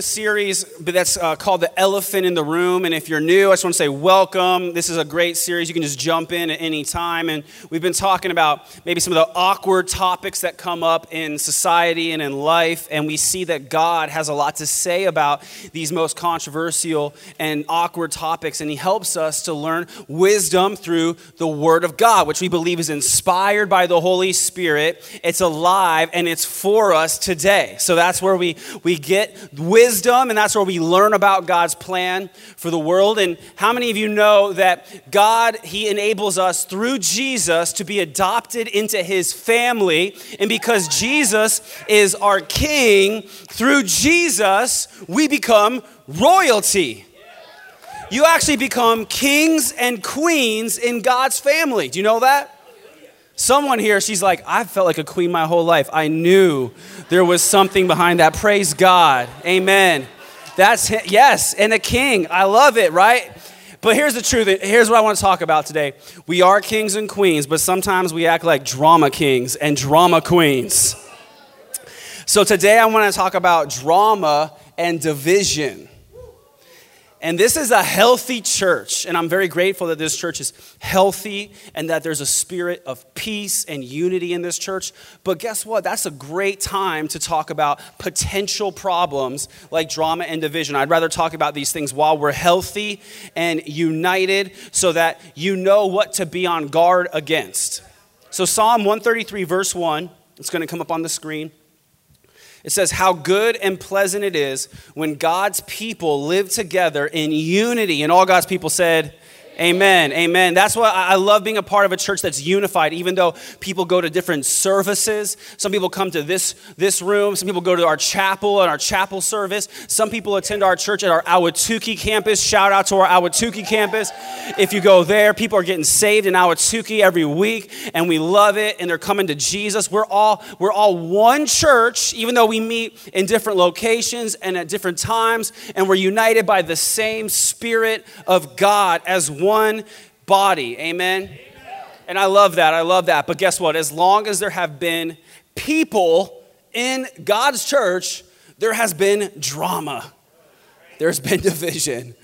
a series that's uh, called The Elephant in the Room. And if you're new, I just want to say welcome. This is a great series. You can just jump in at any time. And we've been talking about maybe some of the awkward topics that come up in society and in life. And we see that God has a lot to say about these most controversial and awkward topics. And He helps us to learn wisdom through the Word of God, which we believe is inspired by the Holy Spirit. It's alive and it's for us today. So that's where we, we get wisdom, and that's where we learn about God's plan for the world. And how many of you know that God, He enables us through Jesus to be adopted into His family? And because Jesus is our King, through Jesus, we become royalty. You actually become kings and queens in God's family. Do you know that? Someone here, she's like, I felt like a queen my whole life. I knew there was something behind that. Praise God. Amen. That's, yes, and a king. I love it, right? But here's the truth. Here's what I want to talk about today. We are kings and queens, but sometimes we act like drama kings and drama queens. So today I want to talk about drama and division. And this is a healthy church. And I'm very grateful that this church is healthy and that there's a spirit of peace and unity in this church. But guess what? That's a great time to talk about potential problems like drama and division. I'd rather talk about these things while we're healthy and united so that you know what to be on guard against. So, Psalm 133, verse 1, it's going to come up on the screen. It says, How good and pleasant it is when God's people live together in unity. And all God's people said, Amen. Amen. That's why I love being a part of a church that's unified, even though people go to different services. Some people come to this, this room. Some people go to our chapel and our chapel service. Some people attend our church at our Ahwatukee campus. Shout out to our Ahwatukee campus. If you go there, people are getting saved in Ahwatukee every week, and we love it, and they're coming to Jesus. We're all, we're all one church, even though we meet in different locations and at different times, and we're united by the same Spirit of God as one one body. Amen? Amen? And I love that. I love that. But guess what? As long as there have been people in God's church, there has been drama, there's been division.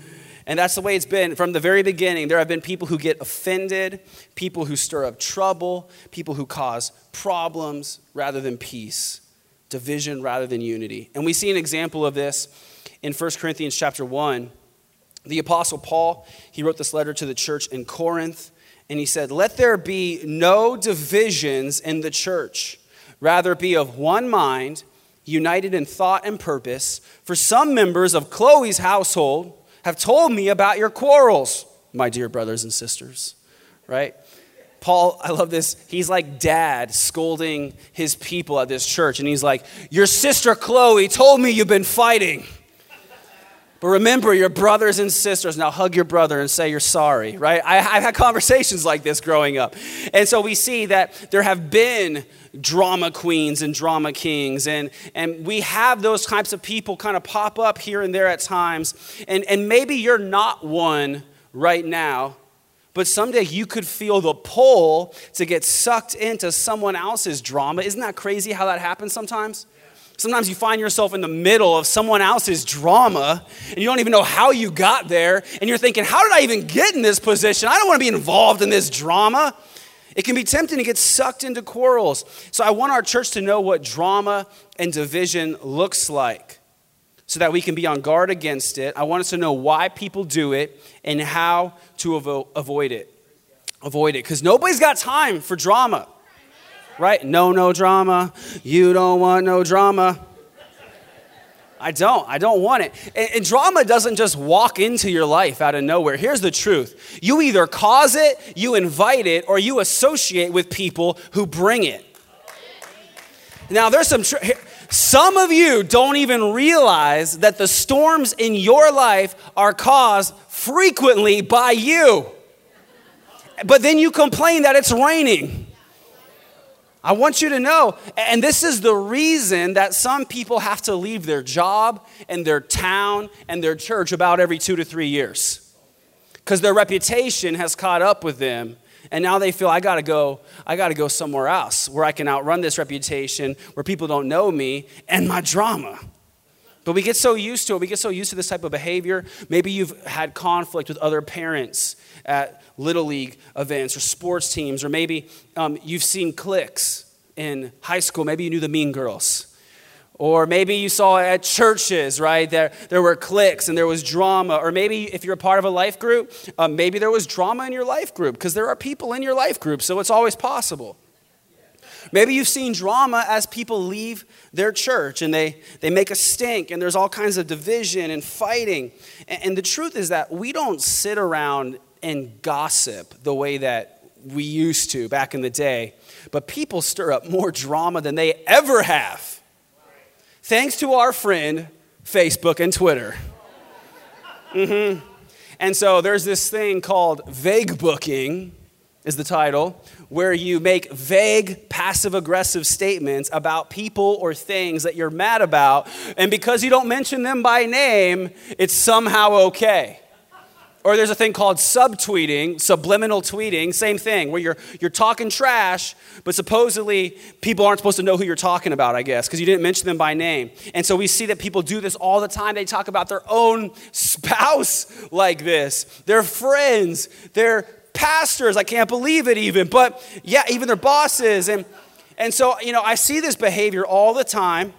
And that's the way it's been from the very beginning. There have been people who get offended, people who stir up trouble, people who cause problems rather than peace, division rather than unity. And we see an example of this in 1 Corinthians chapter 1 the Apostle Paul, he wrote this letter to the church in Corinth, and he said, Let there be no divisions in the church, rather be of one mind, united in thought and purpose. For some members of Chloe's household have told me about your quarrels, my dear brothers and sisters. Right? Paul, I love this. He's like dad scolding his people at this church, and he's like, Your sister Chloe told me you've been fighting. But remember your brothers and sisters. Now hug your brother and say you're sorry, right? I, have had conversations like this growing up. And so we see that there have been drama queens and drama kings. And, and we have those types of people kind of pop up here and there at times. And, and maybe you're not one right now, but someday you could feel the pull to get sucked into someone else's drama. Isn't that crazy how that happens sometimes? Sometimes you find yourself in the middle of someone else's drama and you don't even know how you got there. And you're thinking, how did I even get in this position? I don't want to be involved in this drama. It can be tempting to get sucked into quarrels. So I want our church to know what drama and division looks like so that we can be on guard against it. I want us to know why people do it and how to avo- avoid it. Avoid it. Because nobody's got time for drama right? No, no drama. You don't want no drama. I don't. I don't want it. And, and, drama doesn't just walk into your life out of nowhere. Here's the truth you either cause it, you invite it, or you associate with people who bring it. Now, there's some. Tr- some of you don't even realize that the storms in your life are caused frequently by you. But then you complain that it's raining. I want you to know, and this is the reason that some people have to leave their job and their town and their church about every two to three years. Because their reputation has caught up with them. And now they feel I gotta go, I gotta go somewhere else where I can outrun this reputation, where people don't know me, and my drama. But we get so used to it. We get so used to this type of behavior. Maybe you've had conflict with other parents at Little League events or sports teams, or maybe um, you've seen cliques in high school. Maybe you knew the mean girls. Or maybe you saw at churches, right? There, there were cliques and there was drama. Or maybe if you're a part of a life group, um, maybe there was drama in your life group because there are people in your life group, so it's always possible. Maybe you've seen drama as people leave their church and they, they make a stink and there's all kinds of division and fighting. And, and the truth is that we don't sit around and gossip the way that we used to back in the day, but people stir up more drama than they ever have. Thanks to our friend, Facebook and Twitter. Mm-hmm. And so there's this thing called vague booking, is the title, where you make vague, passive aggressive statements about people or things that you're mad about, and because you don't mention them by name, it's somehow okay. Or there's a thing called subtweeting, subliminal tweeting, same thing, where you're, you're talking trash, but supposedly people aren't supposed to know who you're talking about, I guess, because you didn't mention them by name. And so we see that people do this all the time. They talk about their own spouse like this, their friends, their pastors. I can't believe it even. But yeah, even their bosses. And, and so, you know, I see this behavior all the time.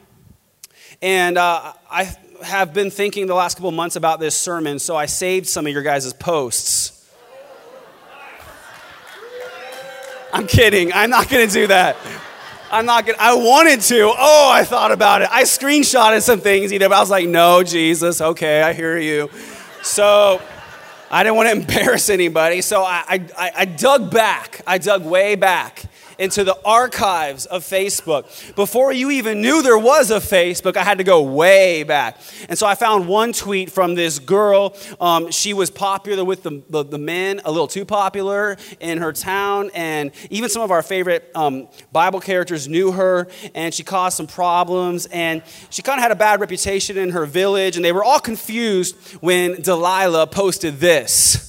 And uh, I have been thinking the last couple months about this sermon, so I saved some of your guys' posts. I'm kidding. I'm not going to do that. I'm not gonna, I wanted to. Oh, I thought about it. I screenshotted some things either, but I was like, no, Jesus, okay, I hear you. So I didn't want to embarrass anybody, so I, I, I dug back. I dug way back into the archives of Facebook. Before you even knew there was a Facebook, I had to go way back. And so I found one tweet from this girl. Um, she was popular with the, the, the, men, a little too popular in her town. And even some of our favorite um, Bible characters knew her. And she caused some problems. And she kind of had a bad reputation in her village. And they were all confused when Delilah posted this.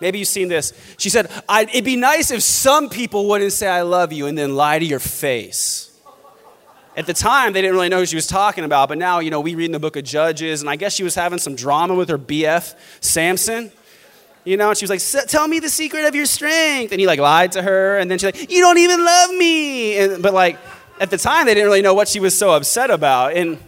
Maybe you've seen this. She said, It'd be nice if some people wouldn't say, I love you, and then lie to your face. At the time, they didn't really know who she was talking about, but now, you know, we read in the book of Judges, and I guess she was having some drama with her BF, Samson. You know, and she was like, Tell me the secret of your strength. And he, like, lied to her, and then she's like, You don't even love me. And, but, like, at the time, they didn't really know what she was so upset about. And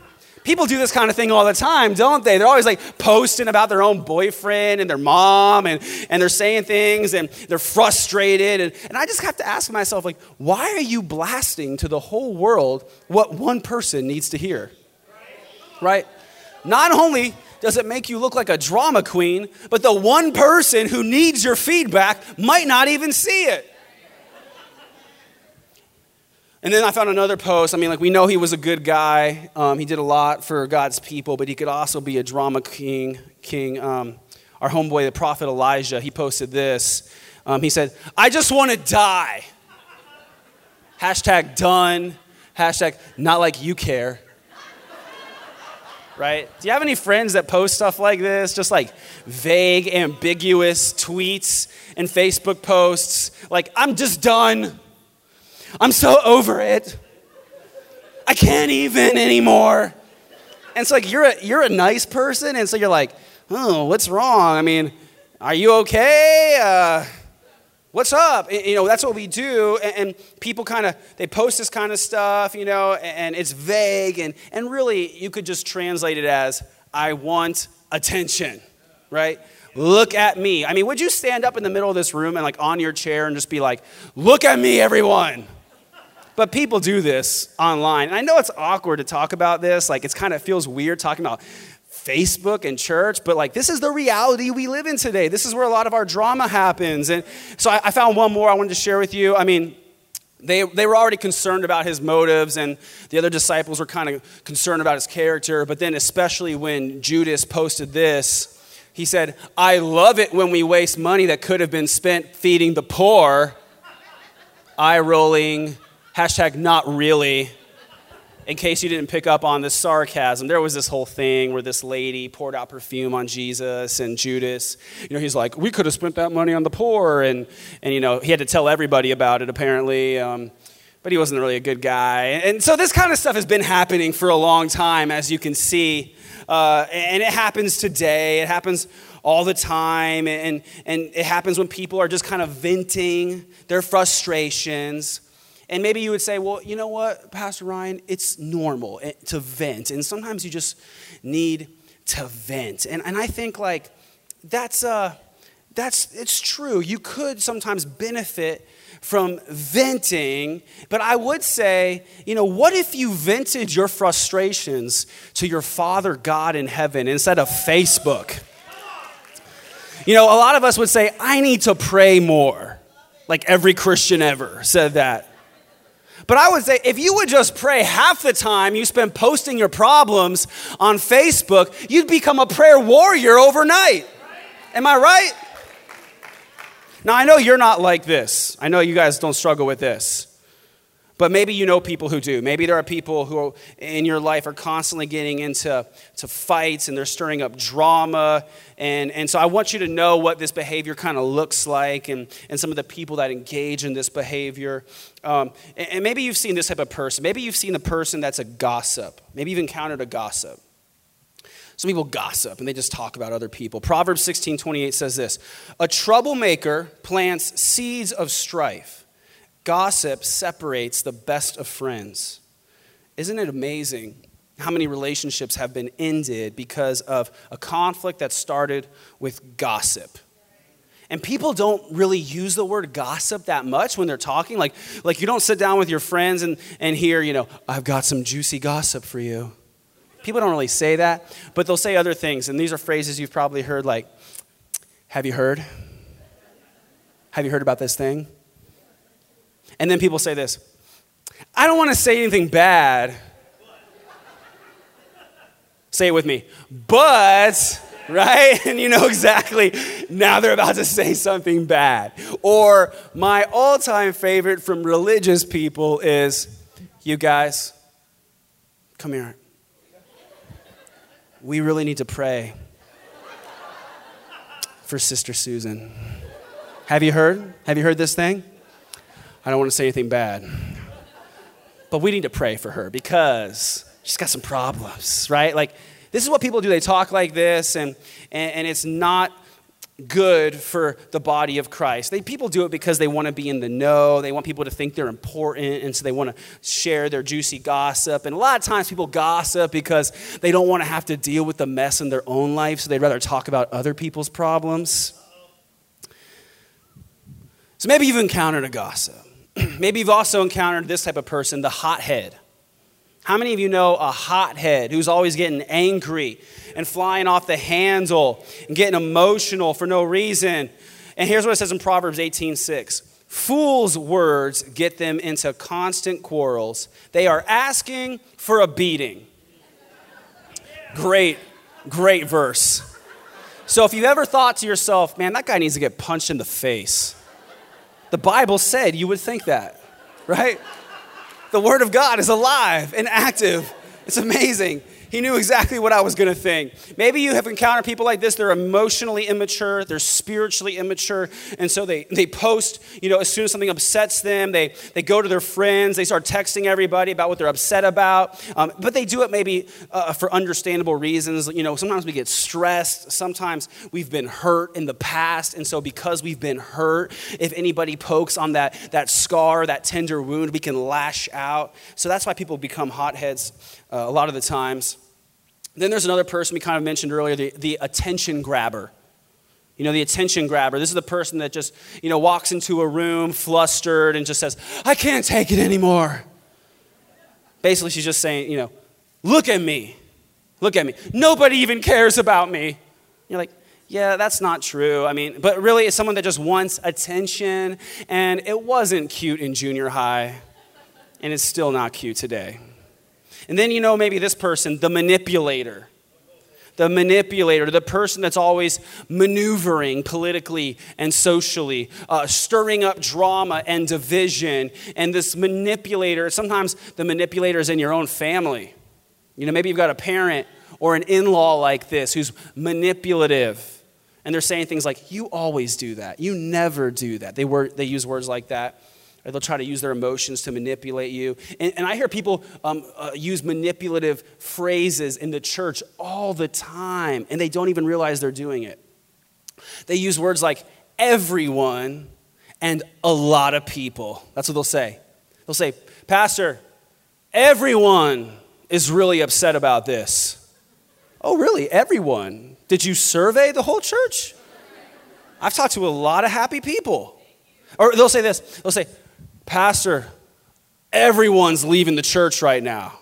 People do this kind of thing all the time, don't they? They're always like posting about their own boyfriend and their mom, and, and they're saying things and they're frustrated. And, and I just have to ask myself, like, why are you blasting to the whole world what one person needs to hear? Right? Not only does it make you look like a drama queen, but the one person who needs your feedback might not even see it. And then I found another post. I mean, like, we know he was a good guy. Um, he did a lot for God's people, but he could also be a drama king. king. Um, our homeboy, the prophet Elijah, he posted this. Um, he said, I just want to die. Hashtag done. Hashtag not like you care. Right? Do you have any friends that post stuff like this? Just like vague, ambiguous tweets and Facebook posts. Like, I'm just done. I'm so over it. I can't even anymore. And it's like you're a, you're a nice person, and so you're like, oh, what's wrong? I mean, are you okay? Uh, what's up? You know, that's what we do. And, people kind of they post this kind of stuff, you know, and it's vague, and and really you could just translate it as I want attention, right? Look at me. I mean, would you stand up in the middle of this room and like on your chair and just be like, look at me, everyone? But people do this online. And I know it's awkward to talk about this. Like, it kind of feels weird talking about Facebook and church, but like, this is the reality we live in today. This is where a lot of our drama happens. And so I, I found one more I wanted to share with you. I mean, they, they were already concerned about his motives, and the other disciples were kind of concerned about his character. But then, especially when Judas posted this, he said, I love it when we waste money that could have been spent feeding the poor. Eye rolling, Hashtag not really. In case you didn't pick up on the sarcasm, there was this whole thing where this lady poured out perfume on Jesus and Judas. You know, he's like, we could have spent that money on the poor. And, and you know, he had to tell everybody about it, apparently. Um, but he wasn't really a good guy. And so this kind of stuff has been happening for a long time, as you can see uh, and it happens today. It happens all the time. And, and it happens when people are just kind of venting their frustrations. And maybe you would say, well, you know what, Pastor Ryan, it's normal eh, to vent. And sometimes you just need to vent. And, and I think, like, that's, uh, that's, it's true. You could sometimes benefit from venting, but I would say, you know, what if you vented your frustrations to your Father God in heaven instead of Facebook? You know, a lot of us would say, I need to pray more. Like every Christian ever said that. But I would say if you would just pray half the time you spend posting your problems on Facebook, you'd become a prayer warrior overnight. Am I right? Now, I know you're not like this. I know you guys don't struggle with this. But maybe you know people who do. Maybe there are people who in your life are constantly getting into to fights and they're stirring up drama. And, and so I want you to know what this behavior kind of looks like and, and some of the people that engage in this behavior. Um, and, and maybe you've seen this type of person. Maybe you've seen a person that's a gossip. Maybe you've encountered a gossip. Some people gossip and they just talk about other people. Proverbs 16 28 says this A troublemaker plants seeds of strife Gossip separates the best of friends. Isn't it amazing how many relationships have been ended because of a conflict that started with gossip? And people don't really use the word gossip that much when they're talking. Like, like you don't sit down with your friends and, and hear, you know, I've got some juicy gossip for you. People don't really say that, but they'll say other things. And these are phrases you've probably heard like, Have you heard? Have you heard about this thing? And then people say this I don't want to say anything bad. Say it with me. But, right? And you know exactly, now they're about to say something bad. Or my all time favorite from religious people is, you guys, come here. We really need to pray for Sister Susan. Have you heard? Have you heard this thing? I don't want to say anything bad. But we need to pray for her because she's got some problems, right? Like, this is what people do. They talk like this, and, and, and it's not good for the body of Christ. They, people do it because they want to be in the know. They want people to think they're important, and so they want to share their juicy gossip. And a lot of times people gossip because they don't want to have to deal with the mess in their own life, so they'd rather talk about other people's problems. So maybe you've encountered a gossip. Maybe you've also encountered this type of person, the hothead. How many of you know a hothead who's always getting angry and flying off the handle and getting emotional for no reason? And here's what it says in Proverbs 18:6. Fools' words get them into constant quarrels. They are asking for a beating. Great, great verse. So if you've ever thought to yourself, man, that guy needs to get punched in the face. The Bible said you would think that, right? The Word of God is alive and active. It's amazing. He knew exactly what I was going to think. Maybe you have encountered people like this. They're emotionally immature, they're spiritually immature, and so they, they post, you know, as soon as something upsets them, they, they go to their friends, they start texting everybody about what they're upset about. Um, but they do it maybe uh, for understandable reasons. You know, sometimes we get stressed, sometimes we've been hurt in the past, and so because we've been hurt, if anybody pokes on that, that scar, that tender wound, we can lash out. So that's why people become hotheads uh, a lot of the times. Then there's another person we kind of mentioned earlier, the, the attention grabber. You know, the attention grabber. This is the person that just, you know, walks into a room flustered and just says, I can't take it anymore. Basically, she's just saying, you know, look at me. Look at me. Nobody even cares about me. You're like, yeah, that's not true. I mean, but really, it's someone that just wants attention, and it wasn't cute in junior high, and it's still not cute today. And then you know maybe this person, the manipulator. The manipulator, the person that's always maneuvering politically and socially, uh, stirring up drama and division. And this manipulator, sometimes the manipulator is in your own family. You know, maybe you've got a parent or an in law like this who's manipulative. And they're saying things like, You always do that. You never do that. They, were, they use words like that. Or they'll try to use their emotions to manipulate you. And, and I hear people um, uh, use manipulative phrases in the church all the time, and they don't even realize they're doing it. They use words like everyone and a lot of people. That's what they'll say. They'll say, Pastor, everyone is really upset about this. Oh, really? Everyone? Did you survey the whole church? I've talked to a lot of happy people. Or they'll say this they'll say, Pastor, everyone's leaving the church right now.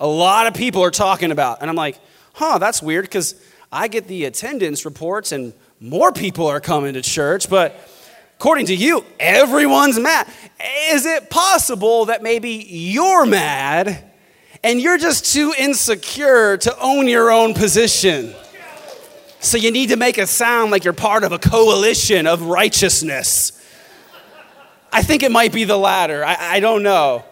A lot of people are talking about. And I'm like, huh, that's weird because I get the attendance reports and more people are coming to church, but according to you, everyone's mad. Is it possible that maybe you're mad and you're just too insecure to own your own position? So you need to make it sound like you're part of a coalition of righteousness. I think it might be the latter. I, I don't know.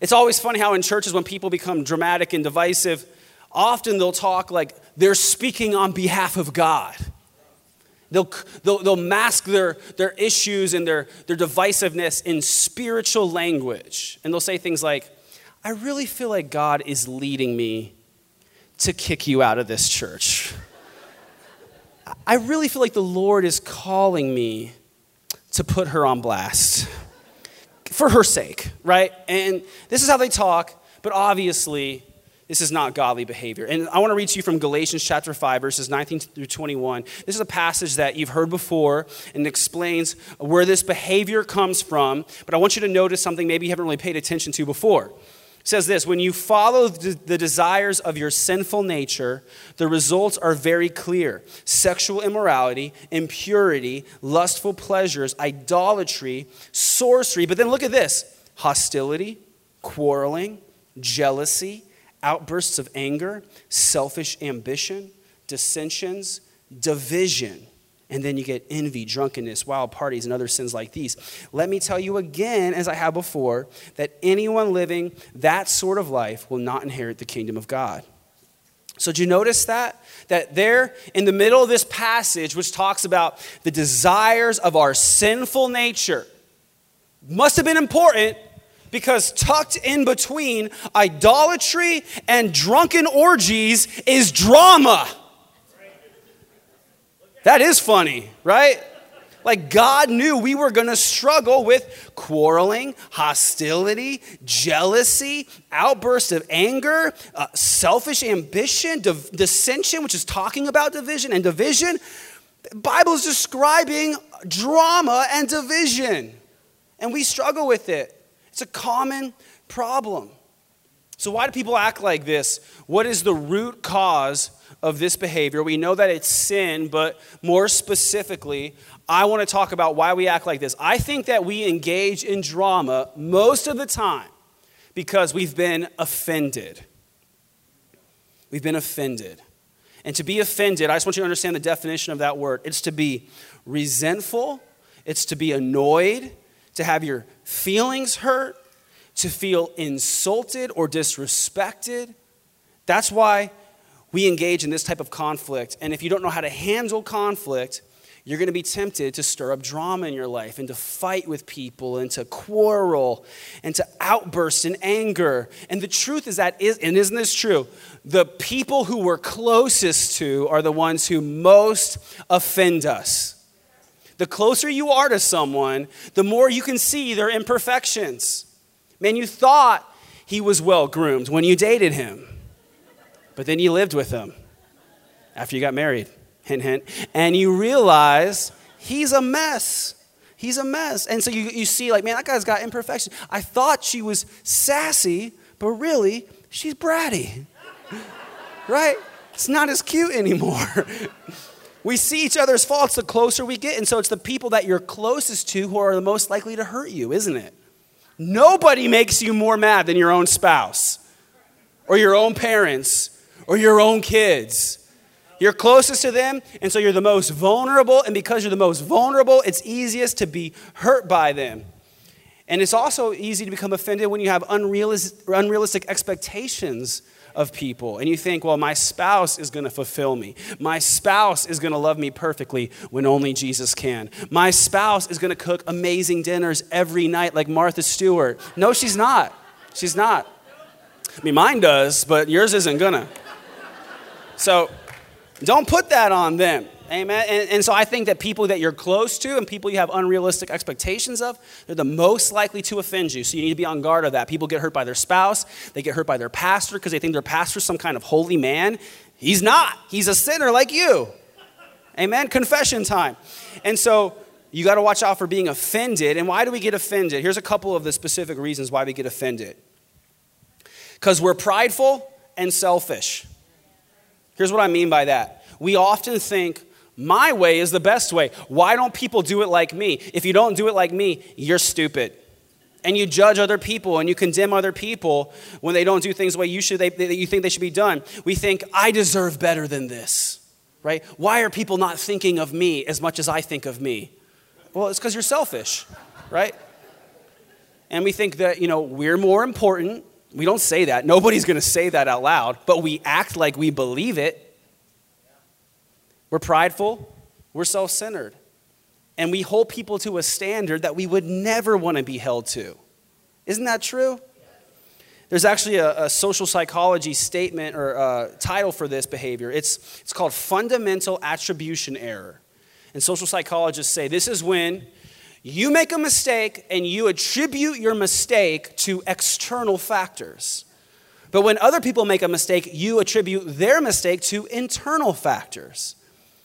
It's always funny how in churches, when people become dramatic and divisive, often they'll talk like they're speaking on behalf of God. They'll, they'll, they'll mask their, their issues and their, their divisiveness in spiritual language. And they'll say things like, I really feel like God is leading me to kick you out of this church. I really feel like the Lord is calling me to put her on blast for her sake, right? And this is how they talk, but obviously, this is not godly behavior. And I want to read to you from Galatians chapter 5, verses 19 through 21. This is a passage that you've heard before and explains where this behavior comes from. But I want you to notice something maybe you haven't really paid attention to before says this when you follow the desires of your sinful nature, the results are very clear. Sexual immorality, impurity, lustful pleasures, idolatry, sorcery. But then look at this. Hostility, quarreling, jealousy, outbursts of anger, selfish ambition, dissensions, division and then you get envy, drunkenness, wild parties, and other sins like these. Let me tell you again, as I have before, that anyone living that sort of life will not inherit the kingdom of God. So, do you notice that? That there in the middle of this passage, which talks about the desires of our sinful nature, must have been important because tucked in between idolatry and drunken orgies is drama. That is funny, right? Like God knew we were going to struggle with quarreling, hostility, jealousy, outbursts of anger, uh, selfish ambition, div- dissension, which is talking about division and division. Bible is describing drama and division, and we struggle with it. It's a common problem. So, why do people act like this? What is the root cause of this behavior. We know that it's sin, but more specifically, I want to talk about why we act like this. I think that we engage in drama most of the time because we've been offended. We've been offended. And to be offended, I just want you to understand the definition of that word it's to be resentful, it's to be annoyed, to have your feelings hurt, to feel insulted or disrespected. That's why we engage in this type of conflict. And if you don't know how to handle conflict, you're going to be tempted to stir up drama in your life and to fight with people and to quarrel and to outburst in anger. And the truth is that, is, and isn't this true? The people who we're closest to are the ones who most offend us. The closer you are to someone, the more you can see their imperfections. Man, you thought he was well groomed when you dated him. But then you lived with him after you got married, hint, hint, and you realize he's a mess. He's a mess. And so you, you see, like, man, that guy's got imperfection. I thought she was sassy, but really, she's bratty. right? It's not as cute anymore. we see each other's faults the closer we get. And so it's the people that you're closest to who are the most likely to hurt you, isn't it? Nobody makes you more mad than your own spouse or your own parents or your own kids. You're closest to them, and so you're the most vulnerable. And because you're the most vulnerable, it's easiest to be hurt by them. And it's also easy to become offended when you have unrealistic, unrealistic expectations of people. And you think, well, my spouse is going to fulfill me. My spouse is going to love me perfectly when only Jesus can. My spouse is going to cook amazing dinners every night like Martha Stewart. No, she's not. She's not. I mean, mine does, but yours isn't going to. So don't put that on them. Amen. And, and, so I think that people that you're close to and people you have unrealistic expectations of, they're the most likely to offend you. So you need to be on guard of that. People get hurt by their spouse, they get hurt by their pastor because they think their pastor's some kind of holy man. He's not, he's a sinner like you. Amen. Confession time. And so you got to watch out for being offended. And why do we get offended? Here's a couple of the specific reasons why we get offended because we're prideful and selfish. Here's what I mean by that. We often think, my way is the best way. Why don't people do it like me? If you don't do it like me, you're stupid. And you judge other people and you condemn other people when they don't do things the way you, should, they, they, you think they should be done. We think, I deserve better than this, right? Why are people not thinking of me as much as I think of me? Well, it's because you're selfish, right? And we think that, you know, we're more important. We don't say that. Nobody's going to say that out loud, but we act like we believe it we're prideful, we're self centered, and we hold people to a standard that we would never want to be held to. Isn't that true? There's actually a, a social psychology statement or uh, title for this behavior. It's, it's called fundamental attribution error. And social psychologists say this is when you make a mistake and you attribute your mistake to external factors. But when other people make a mistake, you attribute their mistake to internal factors.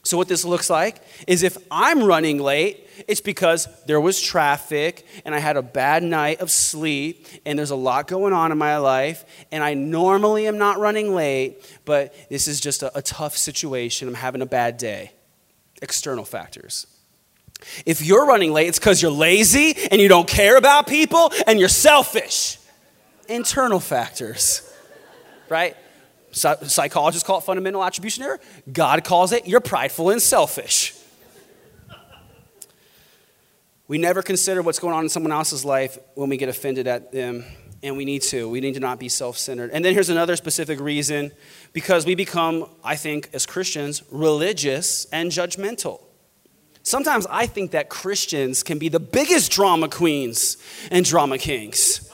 So, what this looks like is if I'm running late, it's because there was traffic and I had a bad night of sleep and there's a lot going on in my life. And I normally am not running late, but this is just a, a tough situation. I'm having a bad day. External factors. If you're running late, it's because you're lazy and you don't care about people and you're selfish. Internal factors, right? Psychologists call it fundamental attribution error. God calls it you're prideful and selfish. We never consider what's going on in someone else's life when we get offended at them, and we need to. We need to not be self centered. And then here's another specific reason because we become, I think, as Christians, religious and judgmental. Sometimes I think that Christians can be the biggest drama queens and drama kings.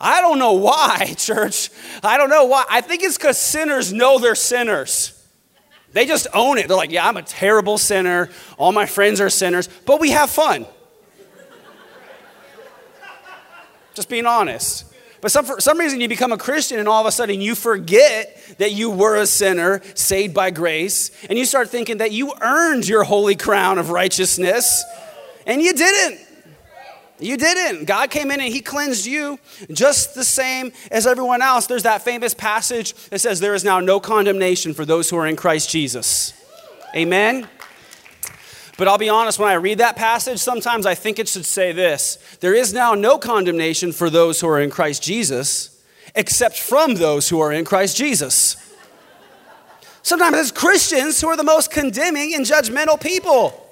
I don't know why, church. I don't know why. I think it's because sinners know they're sinners. They just own it. They're like, yeah, I'm a terrible sinner. All my friends are sinners, but we have fun. just being honest. But some, for some reason, you become a Christian and all of a sudden you forget that you were a sinner saved by grace, and you start thinking that you earned your holy crown of righteousness, and you didn't. You didn't. God came in and He cleansed you just the same as everyone else. There's that famous passage that says, There is now no condemnation for those who are in Christ Jesus. Amen. But I'll be honest, when I read that passage, sometimes I think it should say this There is now no condemnation for those who are in Christ Jesus, except from those who are in Christ Jesus. Sometimes it's Christians who are the most condemning and judgmental people.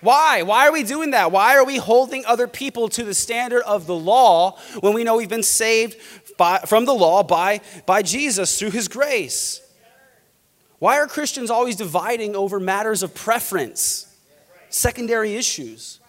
Why? Why are we doing that? Why are we holding other people to the standard of the law when we know we've been saved by, from the law by, by Jesus through his grace? Why are Christians always dividing over matters of preference, secondary issues?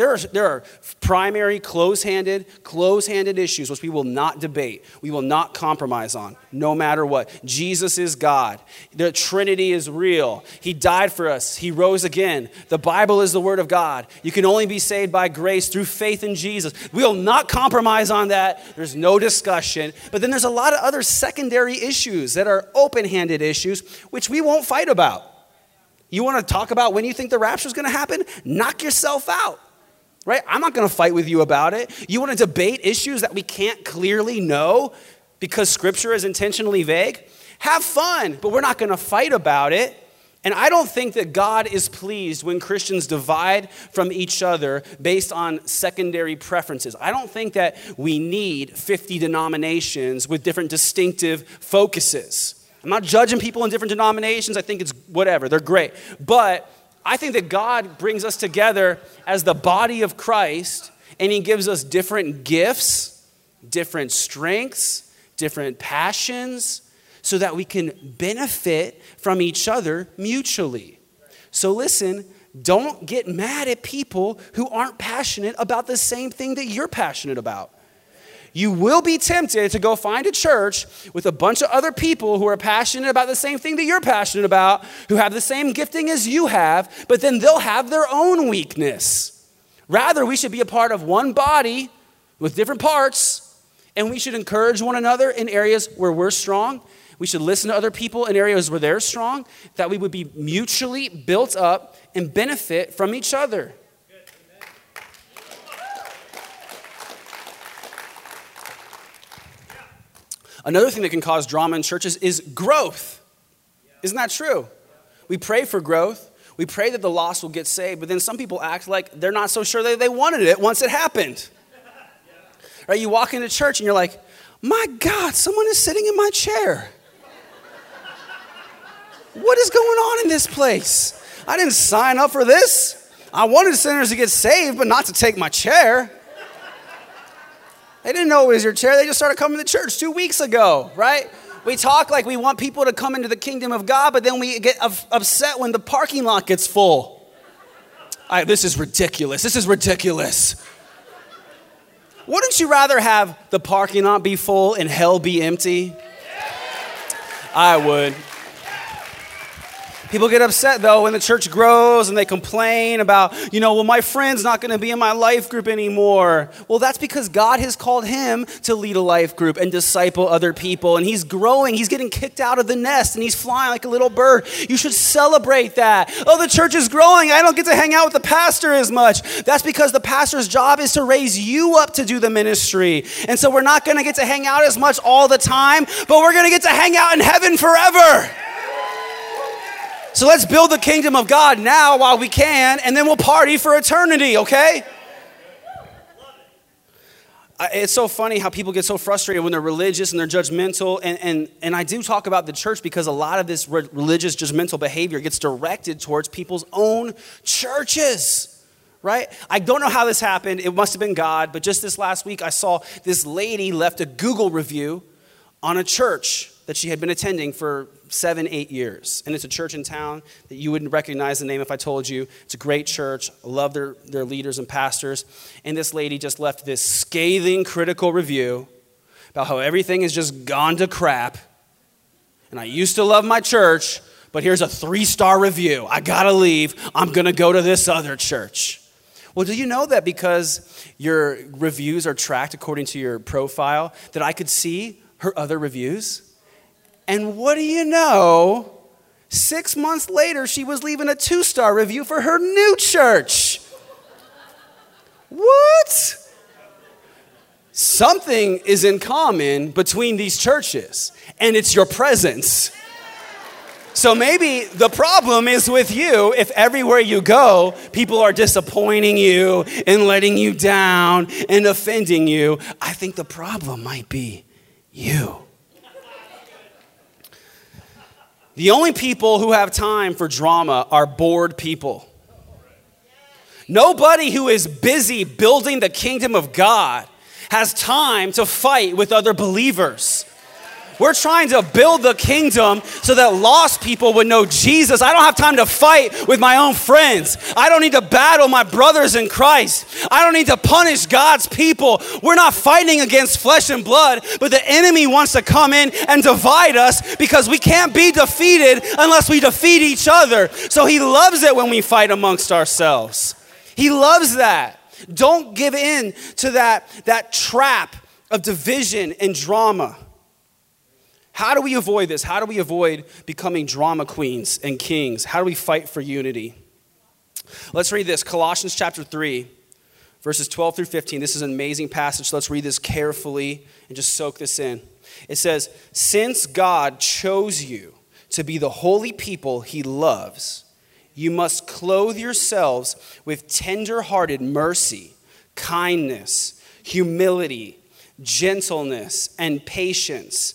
There are, there are primary close-handed, close-handed issues which we will not debate. We will not compromise on, no matter what. Jesus is God. The Trinity is real. He died for us. He rose again. The Bible is the Word of God. You can only be saved by grace through faith in Jesus. We will not compromise on that. There's no discussion. But then there's a lot of other secondary issues that are open-handed issues which we won't fight about. You want to talk about when you think the rapture is going to happen? Knock yourself out right? I'm not going to fight with you about it. You want to debate issues that we can't clearly know because scripture is intentionally vague? Have fun, but we're not going to fight about it. And I don't think that God is pleased when Christians divide from each other based on secondary preferences. I don't think that we need 50 denominations with different distinctive focuses. I'm not judging people in different denominations. I think it's whatever, they're great. But I think that God brings us together as the body of Christ, and He gives us different gifts, different strengths, different passions, so that we can benefit from each other mutually. So listen, don't get mad at people who aren't passionate about the same thing that you're passionate about. You will be tempted to go find a church with a bunch of other people who are passionate about the same thing that you're passionate about, who have the same gifting as you have, but then they'll have their own weakness. Rather, we should be a part of one body with different parts, and we should encourage one another in areas where we're strong. We should listen to other people in areas where they're strong, that we would be mutually built up and benefit from each other. Another thing that can cause drama in churches is growth. Isn't that true? We pray for growth. We pray that the lost will get saved, but then some people act like they're not so sure that they wanted it once it happened. Right? You walk into church and you're like, my God, someone is sitting in my chair. What is going on in this place? I didn't sign up for this. I wanted sinners to get saved, but not to take my chair. They didn't know it was your chair. They just started coming to church two weeks ago, right? We talk like we want people to come into the kingdom of God, but then we get upset when the parking lot gets full. I, this is ridiculous. This is ridiculous. Wouldn't you rather have the parking lot be full and hell be empty? I would. People get upset though when the church grows and they complain about, you know, well, my friend's not going to be in my life group anymore. Well, that's because God has called him to lead a life group and disciple other people. And he's growing, he's getting kicked out of the nest and he's flying like a little bird. You should celebrate that. Oh, the church is growing. I don't get to hang out with the pastor as much. That's because the pastor's job is to raise you up to do the ministry. And so we're not going to get to hang out as much all the time, but we're going to get to hang out in heaven forever. So let's build the kingdom of God now while we can, and then we'll party for eternity, okay? It's so funny how people get so frustrated when they're religious and they're judgmental. And, and, and I do talk about the church because a lot of this religious, judgmental behavior gets directed towards people's own churches, right? I don't know how this happened. It must have been God. But just this last week, I saw this lady left a Google review on a church that she had been attending for seven, eight years. And it's a church in town that you wouldn't recognize the name if I told you. It's a great church. I love their, their leaders and pastors. And this lady just left this scathing, critical review about how everything has just gone to crap. And I used to love my church, but here's a three star review. I gotta leave. I'm gonna go to this other church. Well, do you know that because your reviews are tracked according to your profile, that I could see her other reviews? And what do you know? Six months later, she was leaving a two star review for her new church. What? Something is in common between these churches, and it's your presence. So maybe the problem is with you if everywhere you go, people are disappointing you and letting you down and offending you. I think the problem might be you. The only people who have time for drama are bored people. Nobody who is busy building the kingdom of God has time to fight with other believers. We're trying to build the kingdom so that lost people would know Jesus. I don't have time to fight with my own friends. I don't need to battle my brothers in Christ. I don't need to punish God's people. We're not fighting against flesh and blood, but the enemy wants to come in and divide us because we can't be defeated unless we defeat each other. So he loves it when we fight amongst ourselves. He loves that. Don't give in to that, that trap of division and drama. How do we avoid this? How do we avoid becoming drama queens and kings? How do we fight for unity? Let's read this Colossians chapter 3, verses 12 through 15. This is an amazing passage. Let's read this carefully and just soak this in. It says, Since God chose you to be the holy people he loves, you must clothe yourselves with tender hearted mercy, kindness, humility, gentleness, and patience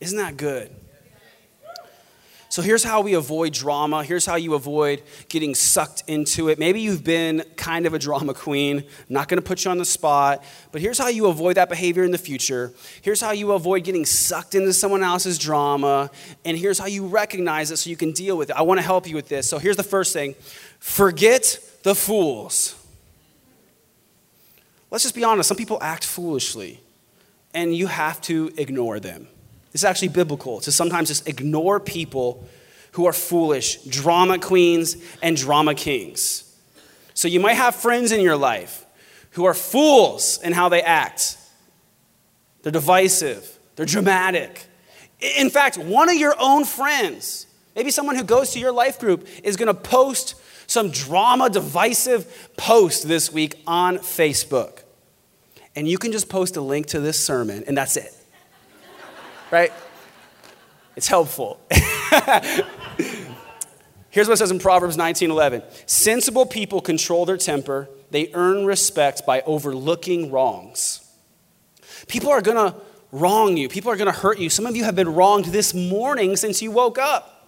Isn't that good? So here's how we avoid drama. Here's how you avoid getting sucked into it. Maybe you've been kind of a drama queen. I'm not going to put you on the spot, but here's how you avoid that behavior in the future. Here's how you avoid getting sucked into someone else's drama, and here's how you recognize it so you can deal with it. I want to help you with this. So here's the first thing. Forget the fools. Let's just be honest. Some people act foolishly, and you have to ignore them. It's actually biblical to sometimes just ignore people who are foolish, drama queens and drama kings. So you might have friends in your life who are fools in how they act. They're divisive, they're dramatic. In fact, one of your own friends, maybe someone who goes to your life group, is going to post some drama divisive post this week on Facebook. And you can just post a link to this sermon, and that's it right? It's helpful. Here's what it says in Proverbs 19:11. Sensible people control their temper. They earn respect by overlooking wrongs. People are going to wrong you. People are going to hurt you. Some of you have been wronged this morning since you woke up.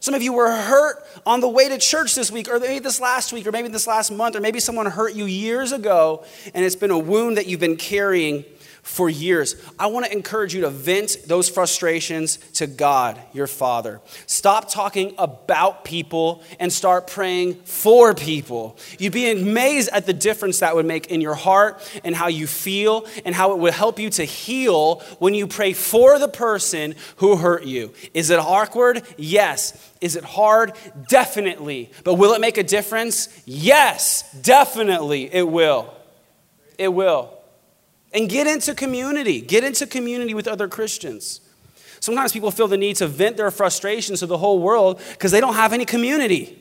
Some of you were hurt on the way to church this week, or maybe this last week, or maybe this last month, or maybe someone hurt you years ago, and it's been a wound that you've been carrying for years. I want to encourage you to vent those frustrations to God, your Father. Stop talking about people and start praying for people. You'd be amazed at the difference that would make in your heart and how you feel and how it would help you to heal when you pray for the person who hurt you. Is it awkward? Yes. Is it hard? Definitely. But will it make a difference? Yes, definitely it will. It will and get into community. Get into community with other Christians. Sometimes people feel the need to vent their frustrations to the whole world because they don't have any community.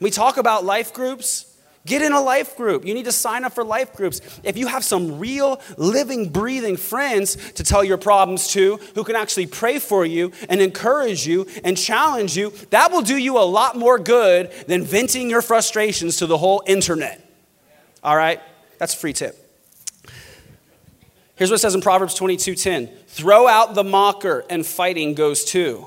We talk about life groups. Get in a life group. You need to sign up for life groups. If you have some real, living, breathing friends to tell your problems to, who can actually pray for you and encourage you and challenge you, that will do you a lot more good than venting your frustrations to the whole internet. All right? That's a free tip. Here's what it says in Proverbs 22:10. Throw out the mocker and fighting goes too.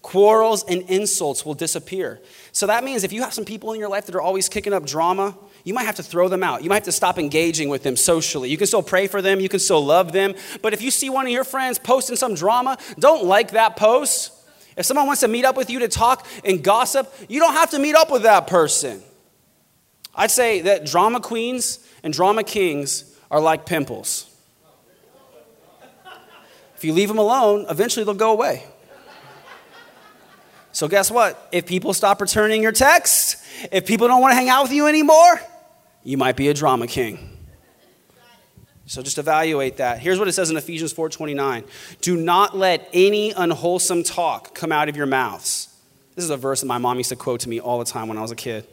Quarrels and insults will disappear. So that means if you have some people in your life that are always kicking up drama, you might have to throw them out. You might have to stop engaging with them socially. You can still pray for them, you can still love them, but if you see one of your friends posting some drama, don't like that post. If someone wants to meet up with you to talk and gossip, you don't have to meet up with that person. I'd say that drama queens and drama kings are like pimples. If you leave them alone, eventually they'll go away. So, guess what? If people stop returning your texts, if people don't want to hang out with you anymore, you might be a drama king. So just evaluate that. Here's what it says in Ephesians 4:29. Do not let any unwholesome talk come out of your mouths. This is a verse that my mom used to quote to me all the time when I was a kid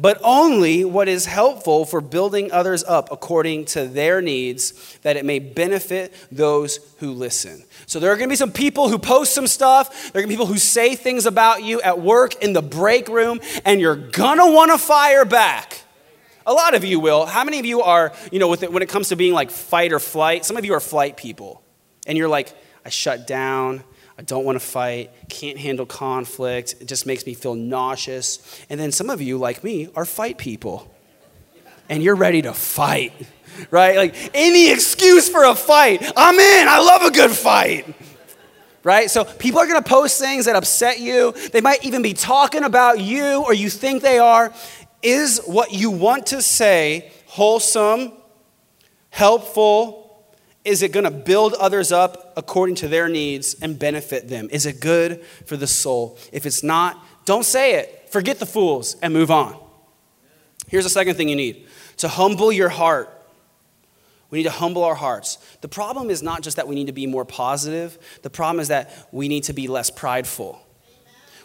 but only what is helpful for building others up according to their needs, that it may benefit those who listen. So there are going to be some people who post some stuff, there are going to be people who say things about you at work in the break room, and you're going to want to fire back. A lot of you will. How many of you are, you know, with it, when it comes to being like fight or flight? Some of you are flight people, and you're like, I shut down. I don't want to fight, can't handle conflict, it just makes me feel nauseous. And then some of you, like me, are fight people. And you're ready to fight, right? Like any excuse for a fight, I'm in, I love a good fight. Right? So people are going to post things that upset you. They might even be talking about you or you think they are. Is what you want to say wholesome, helpful, is it going to build others up according to their needs and benefit them? Is it good for the soul? If it's not, don't say it. Forget the fools and move on. Here's the second thing you need to humble your heart. We need to humble our hearts. The problem is not just that we need to be more positive, the problem is that we need to be less prideful.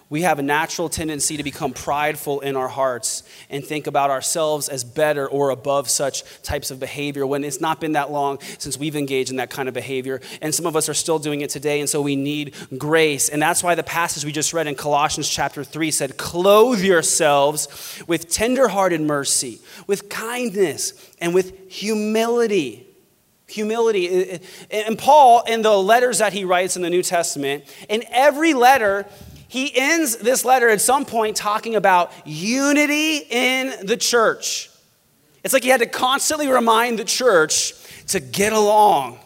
We have a natural tendency to become prideful in our hearts and think about ourselves as better or above such types of behavior when it's not been that long since we've engaged in that kind of behavior. And some of us are still doing it today, and so we need grace. And that's why the passage we just read in Colossians chapter 3 said, Clothe yourselves with tenderhearted mercy, with kindness, and with humility. Humility. And Paul, in the letters that he writes in the New Testament, in every letter, he ends this letter at some point talking about unity in the church. It's like he had to constantly remind the church to get along.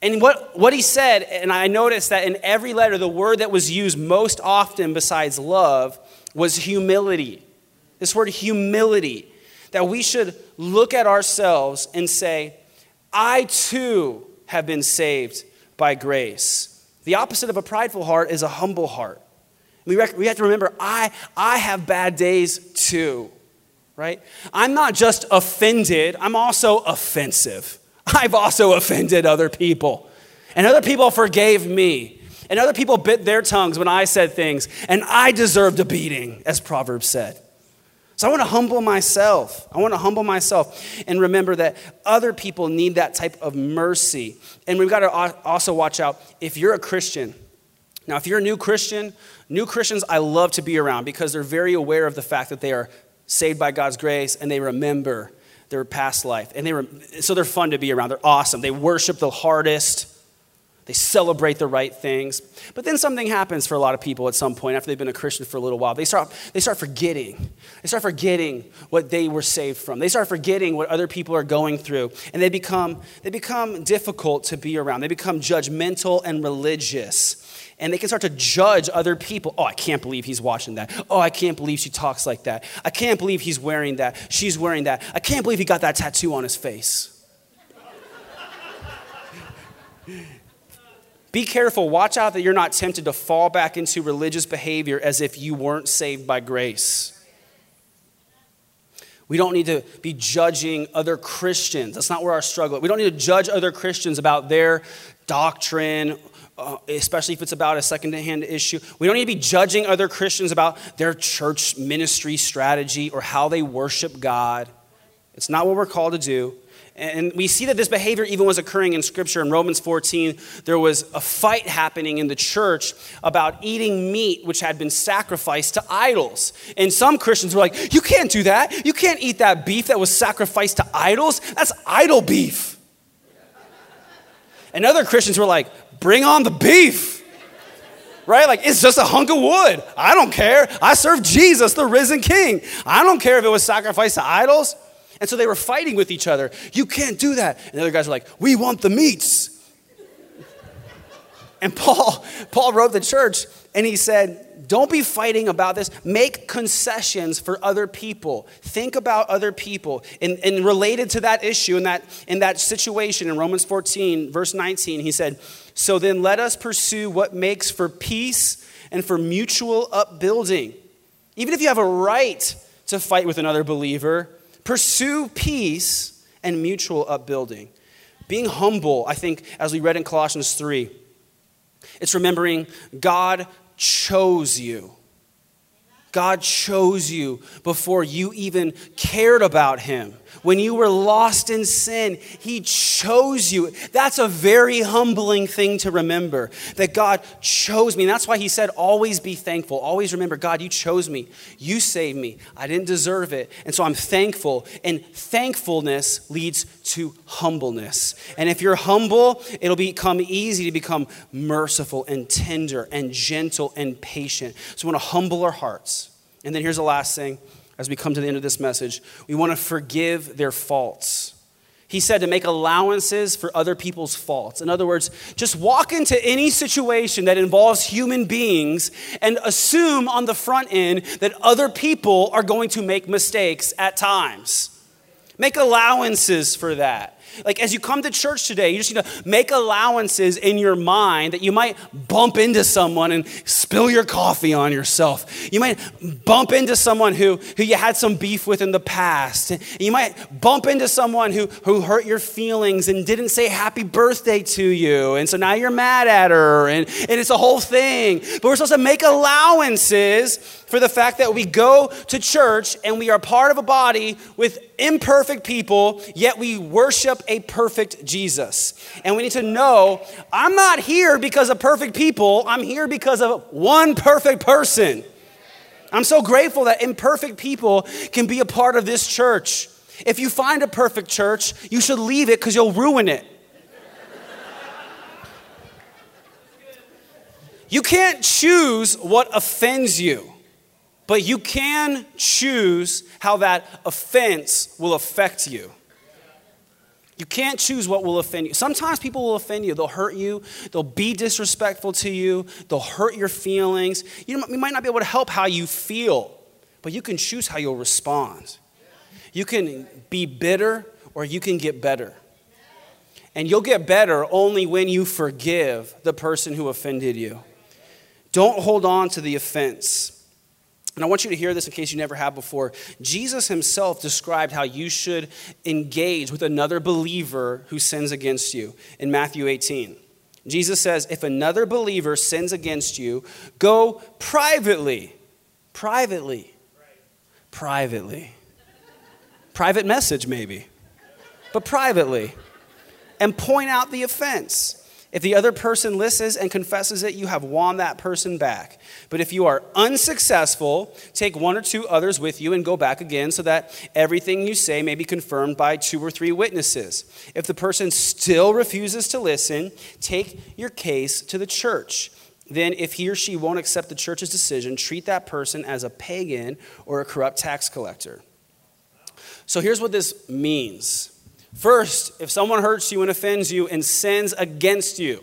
And what, what he said, and I noticed that in every letter, the word that was used most often besides love was humility. This word humility, that we should look at ourselves and say, I too have been saved by grace. The opposite of a prideful heart is a humble heart. We, rec- we have to remember, I, I have bad days too, right? I'm not just offended, I'm also offensive. I've also offended other people. And other people forgave me. And other people bit their tongues when I said things. And I deserved a beating, as Proverbs said. So I want to humble myself. I want to humble myself and remember that other people need that type of mercy. And we've got to also watch out if you're a Christian. Now, if you're a new Christian, new Christians I love to be around because they're very aware of the fact that they are saved by God's grace and they remember their past life. And they re- so they're fun to be around. They're awesome. They worship the hardest. They celebrate the right things. But then something happens for a lot of people at some point after they've been a Christian for a little while. They start, they start forgetting. They start forgetting what they were saved from. They start forgetting what other people are going through. And they become, they become difficult to be around. They become judgmental and religious. And they can start to judge other people. Oh, I can't believe he's watching that. Oh, I can't believe she talks like that. I can't believe he's wearing that. She's wearing that. I can't believe he got that tattoo on his face. Be careful. Watch out that you're not tempted to fall back into religious behavior as if you weren't saved by grace. We don't need to be judging other Christians. That's not where our struggle is. We don't need to judge other Christians about their doctrine, uh, especially if it's about a second-hand issue. We don't need to be judging other Christians about their church ministry strategy or how they worship God. It's not what we're called to do. And we see that this behavior even was occurring in Scripture. In Romans 14, there was a fight happening in the church about eating meat which had been sacrificed to idols. And some Christians were like, You can't do that. You can't eat that beef that was sacrificed to idols. That's idol beef. And other Christians were like, Bring on the beef right? Like, it's just a hunk of wood. I don't care. I serve Jesus, the risen king. I don't care if it was sacrificed to idols. And so they were fighting with each other. You can't do that. And the other guys were like, we want the meats. and Paul, Paul wrote the church and he said, don't be fighting about this. Make concessions for other people. Think about other people. And, and related to that issue, in that, in that situation in Romans 14, verse 19, he said, So then let us pursue what makes for peace and for mutual upbuilding. Even if you have a right to fight with another believer, Pursue peace and mutual upbuilding. Being humble, I think, as we read in Colossians 3, it's remembering God chose you. God chose you before you even cared about Him. When you were lost in sin, He chose you. That's a very humbling thing to remember that God chose me. And that's why He said, always be thankful. Always remember, God, you chose me. You saved me. I didn't deserve it. And so I'm thankful. And thankfulness leads to humbleness. And if you're humble, it'll become easy to become merciful and tender and gentle and patient. So we want to humble our hearts. And then here's the last thing as we come to the end of this message we want to forgive their faults. He said to make allowances for other people's faults. In other words, just walk into any situation that involves human beings and assume on the front end that other people are going to make mistakes at times. Make allowances for that. Like, as you come to church today, you just need to make allowances in your mind that you might bump into someone and spill your coffee on yourself. You might bump into someone who, who you had some beef with in the past. You might bump into someone who, who hurt your feelings and didn't say happy birthday to you. And so now you're mad at her, and, and it's a whole thing. But we're supposed to make allowances for the fact that we go to church and we are part of a body with imperfect people, yet we worship a perfect Jesus. And we need to know I'm not here because of perfect people, I'm here because of one perfect person. I'm so grateful that imperfect people can be a part of this church. If you find a perfect church, you should leave it because you'll ruin it. You can't choose what offends you. But you can choose how that offense will affect you. You can't choose what will offend you. Sometimes people will offend you. They'll hurt you. They'll be disrespectful to you. They'll hurt your feelings. You, might not be able to help how you feel, but you can choose how you'll respond. You can be bitter or you can get better. And you'll get better only when you forgive the person who offended you. Don't hold on to the offense. And I want you to hear this in case you never have before. Jesus himself described how you should engage with another believer who sins against you in Matthew 18. Jesus says, If another believer sins against you, go privately. Privately. Privately. Private message, maybe, but privately. And point out the offense. If the other person listens and confesses it, you have won that person back. But if you are unsuccessful, take one or two others with you and go back again so that everything you say may be confirmed by two or three witnesses. If the person still refuses to listen, take your case to the church. Then, if he or she won't accept the church's decision, treat that person as a pagan or a corrupt tax collector. So, here's what this means First, if someone hurts you and offends you and sins against you,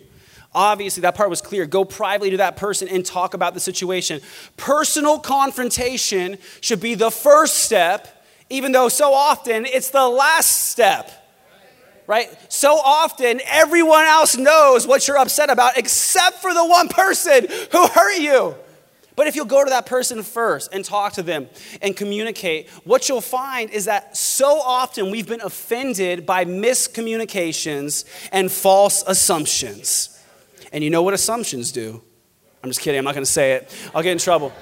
obviously that part was clear. Go privately to that person and talk about the situation. Personal confrontation should be the first step, even though so often it's the last step. Right? So often everyone else knows what you're upset about except for the one person who hurt you. But if you'll go to that person first and talk to them and communicate, what you'll find is that so often we've been offended by miscommunications and false assumptions. And you know what assumptions do? I'm just kidding, I'm not gonna say it. I'll get in trouble.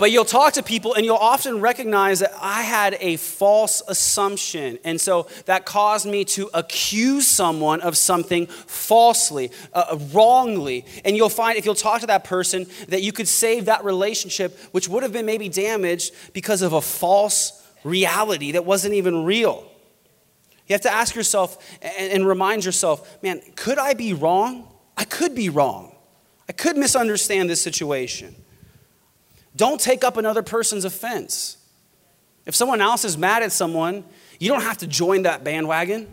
But you'll talk to people and you'll often recognize that I had a false assumption. And so that caused me to accuse someone of something falsely, uh, wrongly. And you'll find if you'll talk to that person that you could save that relationship, which would have been maybe damaged because of a false reality that wasn't even real. You have to ask yourself and remind yourself man, could I be wrong? I could be wrong. I could misunderstand this situation. Don't take up another person's offense. If someone else is mad at someone, you don't have to join that bandwagon.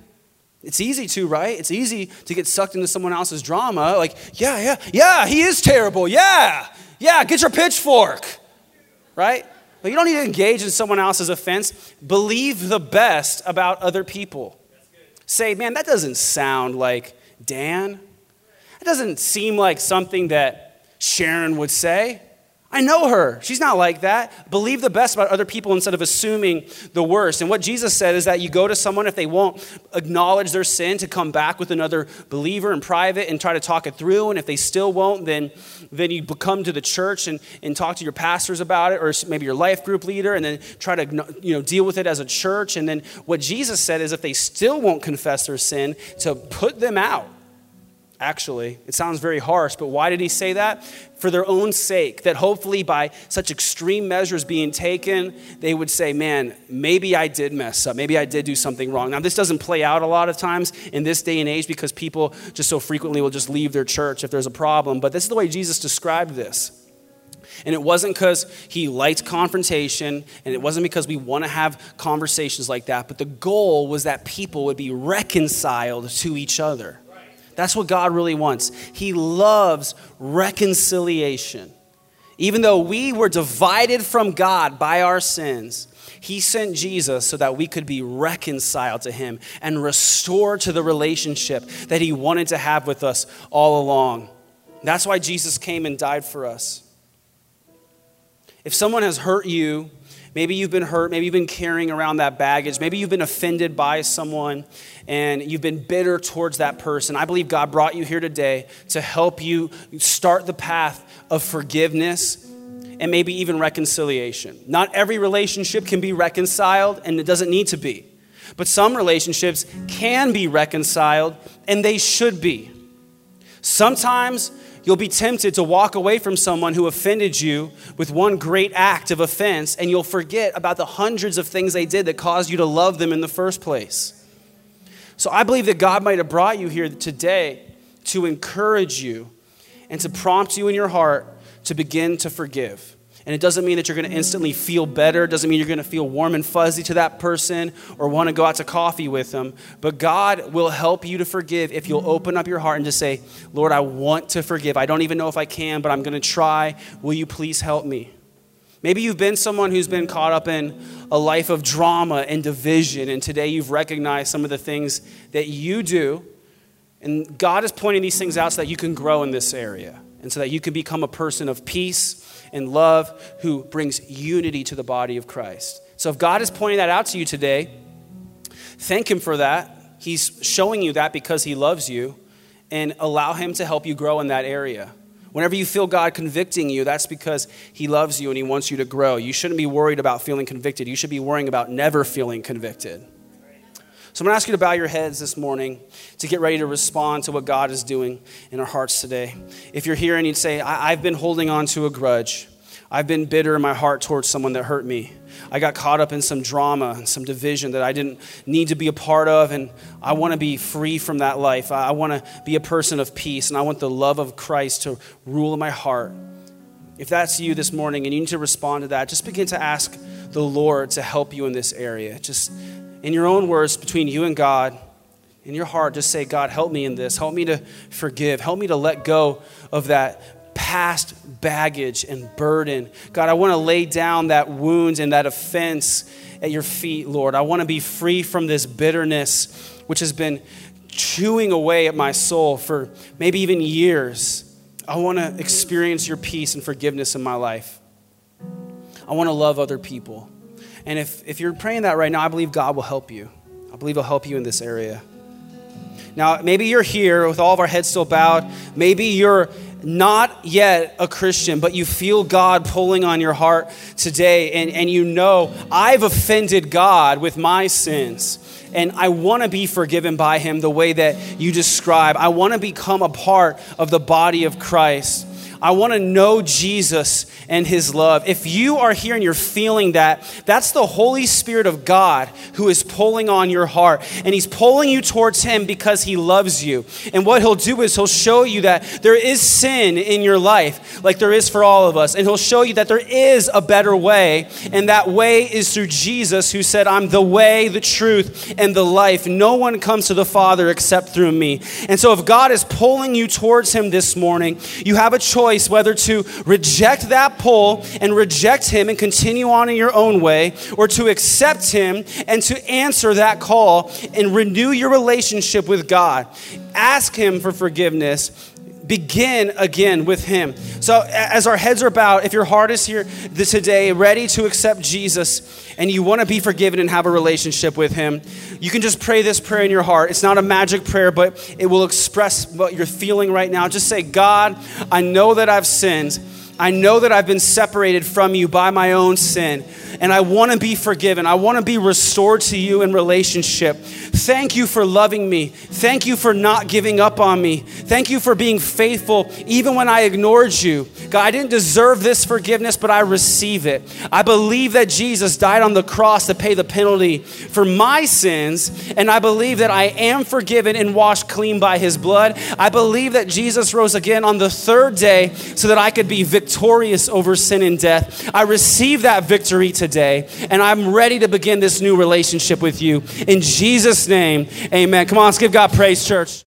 It's easy to, right? It's easy to get sucked into someone else's drama. Like, yeah, yeah, yeah, he is terrible. Yeah, yeah, get your pitchfork, right? But you don't need to engage in someone else's offense. Believe the best about other people. Say, man, that doesn't sound like Dan. It doesn't seem like something that Sharon would say. I know her. She's not like that. Believe the best about other people instead of assuming the worst. And what Jesus said is that you go to someone if they won't acknowledge their sin to come back with another believer in private and try to talk it through. And if they still won't, then, then you come to the church and, and talk to your pastors about it or maybe your life group leader and then try to you know, deal with it as a church. And then what Jesus said is if they still won't confess their sin, to put them out actually. It sounds very harsh, but why did he say that? For their own sake, that hopefully by such extreme measures being taken, they would say, man, maybe I did mess up. Maybe I did do something wrong. Now, this doesn't play out a lot of times in this day and age because people just so frequently will just leave their church if there's a problem, but this is the way Jesus described this. And it wasn't because he liked confrontation, and it wasn't because we want to have conversations like that, but the goal was that people would be reconciled to each other. That's what God really wants. He loves reconciliation. Even though we were divided from God by our sins, he sent Jesus so that we could be reconciled to Him and restored to the relationship that He wanted to have with us all along. That's why Jesus came and died for us. If someone has hurt you, maybe you've been hurt, maybe you've been carrying around that baggage, maybe you've been offended by someone and you've been bitter towards that person. I believe God brought you here today to help you start the path of forgiveness and maybe even reconciliation. Not every relationship can be reconciled, and it doesn't need to be. But some relationships can be reconciled, and they should be. Sometimes you'll be tempted to walk away from someone who offended you with one great act of offense, and you'll forget about the hundreds of things they did that caused you to love them in the first place. So I believe that God might have brought you here today to encourage you and to prompt you in your heart to begin to forgive. And it doesn't mean that you're going to instantly feel better. It doesn't mean you're going to feel warm and fuzzy to that person or want to go out to coffee with them. But God will help you to forgive if you'll open up your heart and just say, Lord, I want to forgive. I don't even know if I can, but I'm going to try. Will you please help me? Maybe you've been someone who's been caught up in a life of drama and division, and today you've recognized some of the things that you do. And God is pointing these things out so that you can grow in this area and so that you can become a person of peace and love who brings unity to the body of Christ. So if God is pointing that out to you today, thank Him for that. He's showing you that because He loves you, and allow Him to help you grow in that area. Whenever you feel God convicting you, that's because He loves you and He wants you to grow. You shouldn't be worried about feeling convicted. You should be worrying about never feeling convicted. So I'm going to ask you to bow your heads this morning to get ready to respond to what God is doing in our hearts today. If you're here and you'd say, I- have been holding on to a grudge, I've been bitter in my heart towards someone that hurt me. I got caught up in some drama and some division that I didn't need to be a part of, and I want to be free from that life. I want to be a person of peace, and I want the love of Christ to rule in my heart. If that's you this morning and you need to respond to that, just begin to ask the Lord to help you in this area. Just in your own words, between you and God, in your heart, just say, God, help me in this. Help me to forgive. Help me to let go of that past baggage and burden. God, I want to lay down that wound and that offense at your feet, Lord. I want to be free from this bitterness, which has been chewing away at my soul for maybe even years. I want to experience your peace and forgiveness in my life. I want to love other people. And if, if you're praying that right now, I believe God will help you. I believe He'll help you in this area. Now, maybe you're here with all of our heads still bowed. Maybe you're not yet a Christian, but you feel God pulling on your heart today, and, and you know, I've offended God with my sins, and I want to be forgiven by Him the way that you describe. I want to become a part of the body of Christ. I want to know Jesus and his love. If you are here and you're feeling that, that's the Holy Spirit of God who is pulling on your heart. And he's pulling you towards him because he loves you. And what he'll do is he'll show you that there is sin in your life, like there is for all of us. And he'll show you that there is a better way. And that way is through Jesus, who said, I'm the way, the truth, and the life. No one comes to the Father except through me. And so if God is pulling you towards him this morning, you have a choice choice whether to reject that pull and reject him and continue on in your own way, or to accept him and to answer that call and renew your relationship with God. Ask him for forgiveness begin again with him. So, as our heads are bowed, if your heart is here today, ready to accept Jesus, and you want to be forgiven and have a relationship with him, you can just pray this prayer in your heart. It's not a magic prayer, but it will express what you're feeling right now. Just say, God, I know that I've sinned. I know that I've been separated from you by my own sin, and I want to be forgiven. I want to be restored to you in relationship. Thank you for loving me. Thank you for not giving up on me. Thank you for being faithful even when I ignored you. God, I didn't deserve this forgiveness, but I receive it. I believe that Jesus died on the cross to pay the penalty for my sins, and I believe that I am forgiven and washed clean by his blood. I believe that Jesus rose again on the third day so that I could be victorious over sin and death. I receive that victory today, and I'm ready to begin this new relationship with you. In Jesus' name, amen. Come on, let's give God praise, church.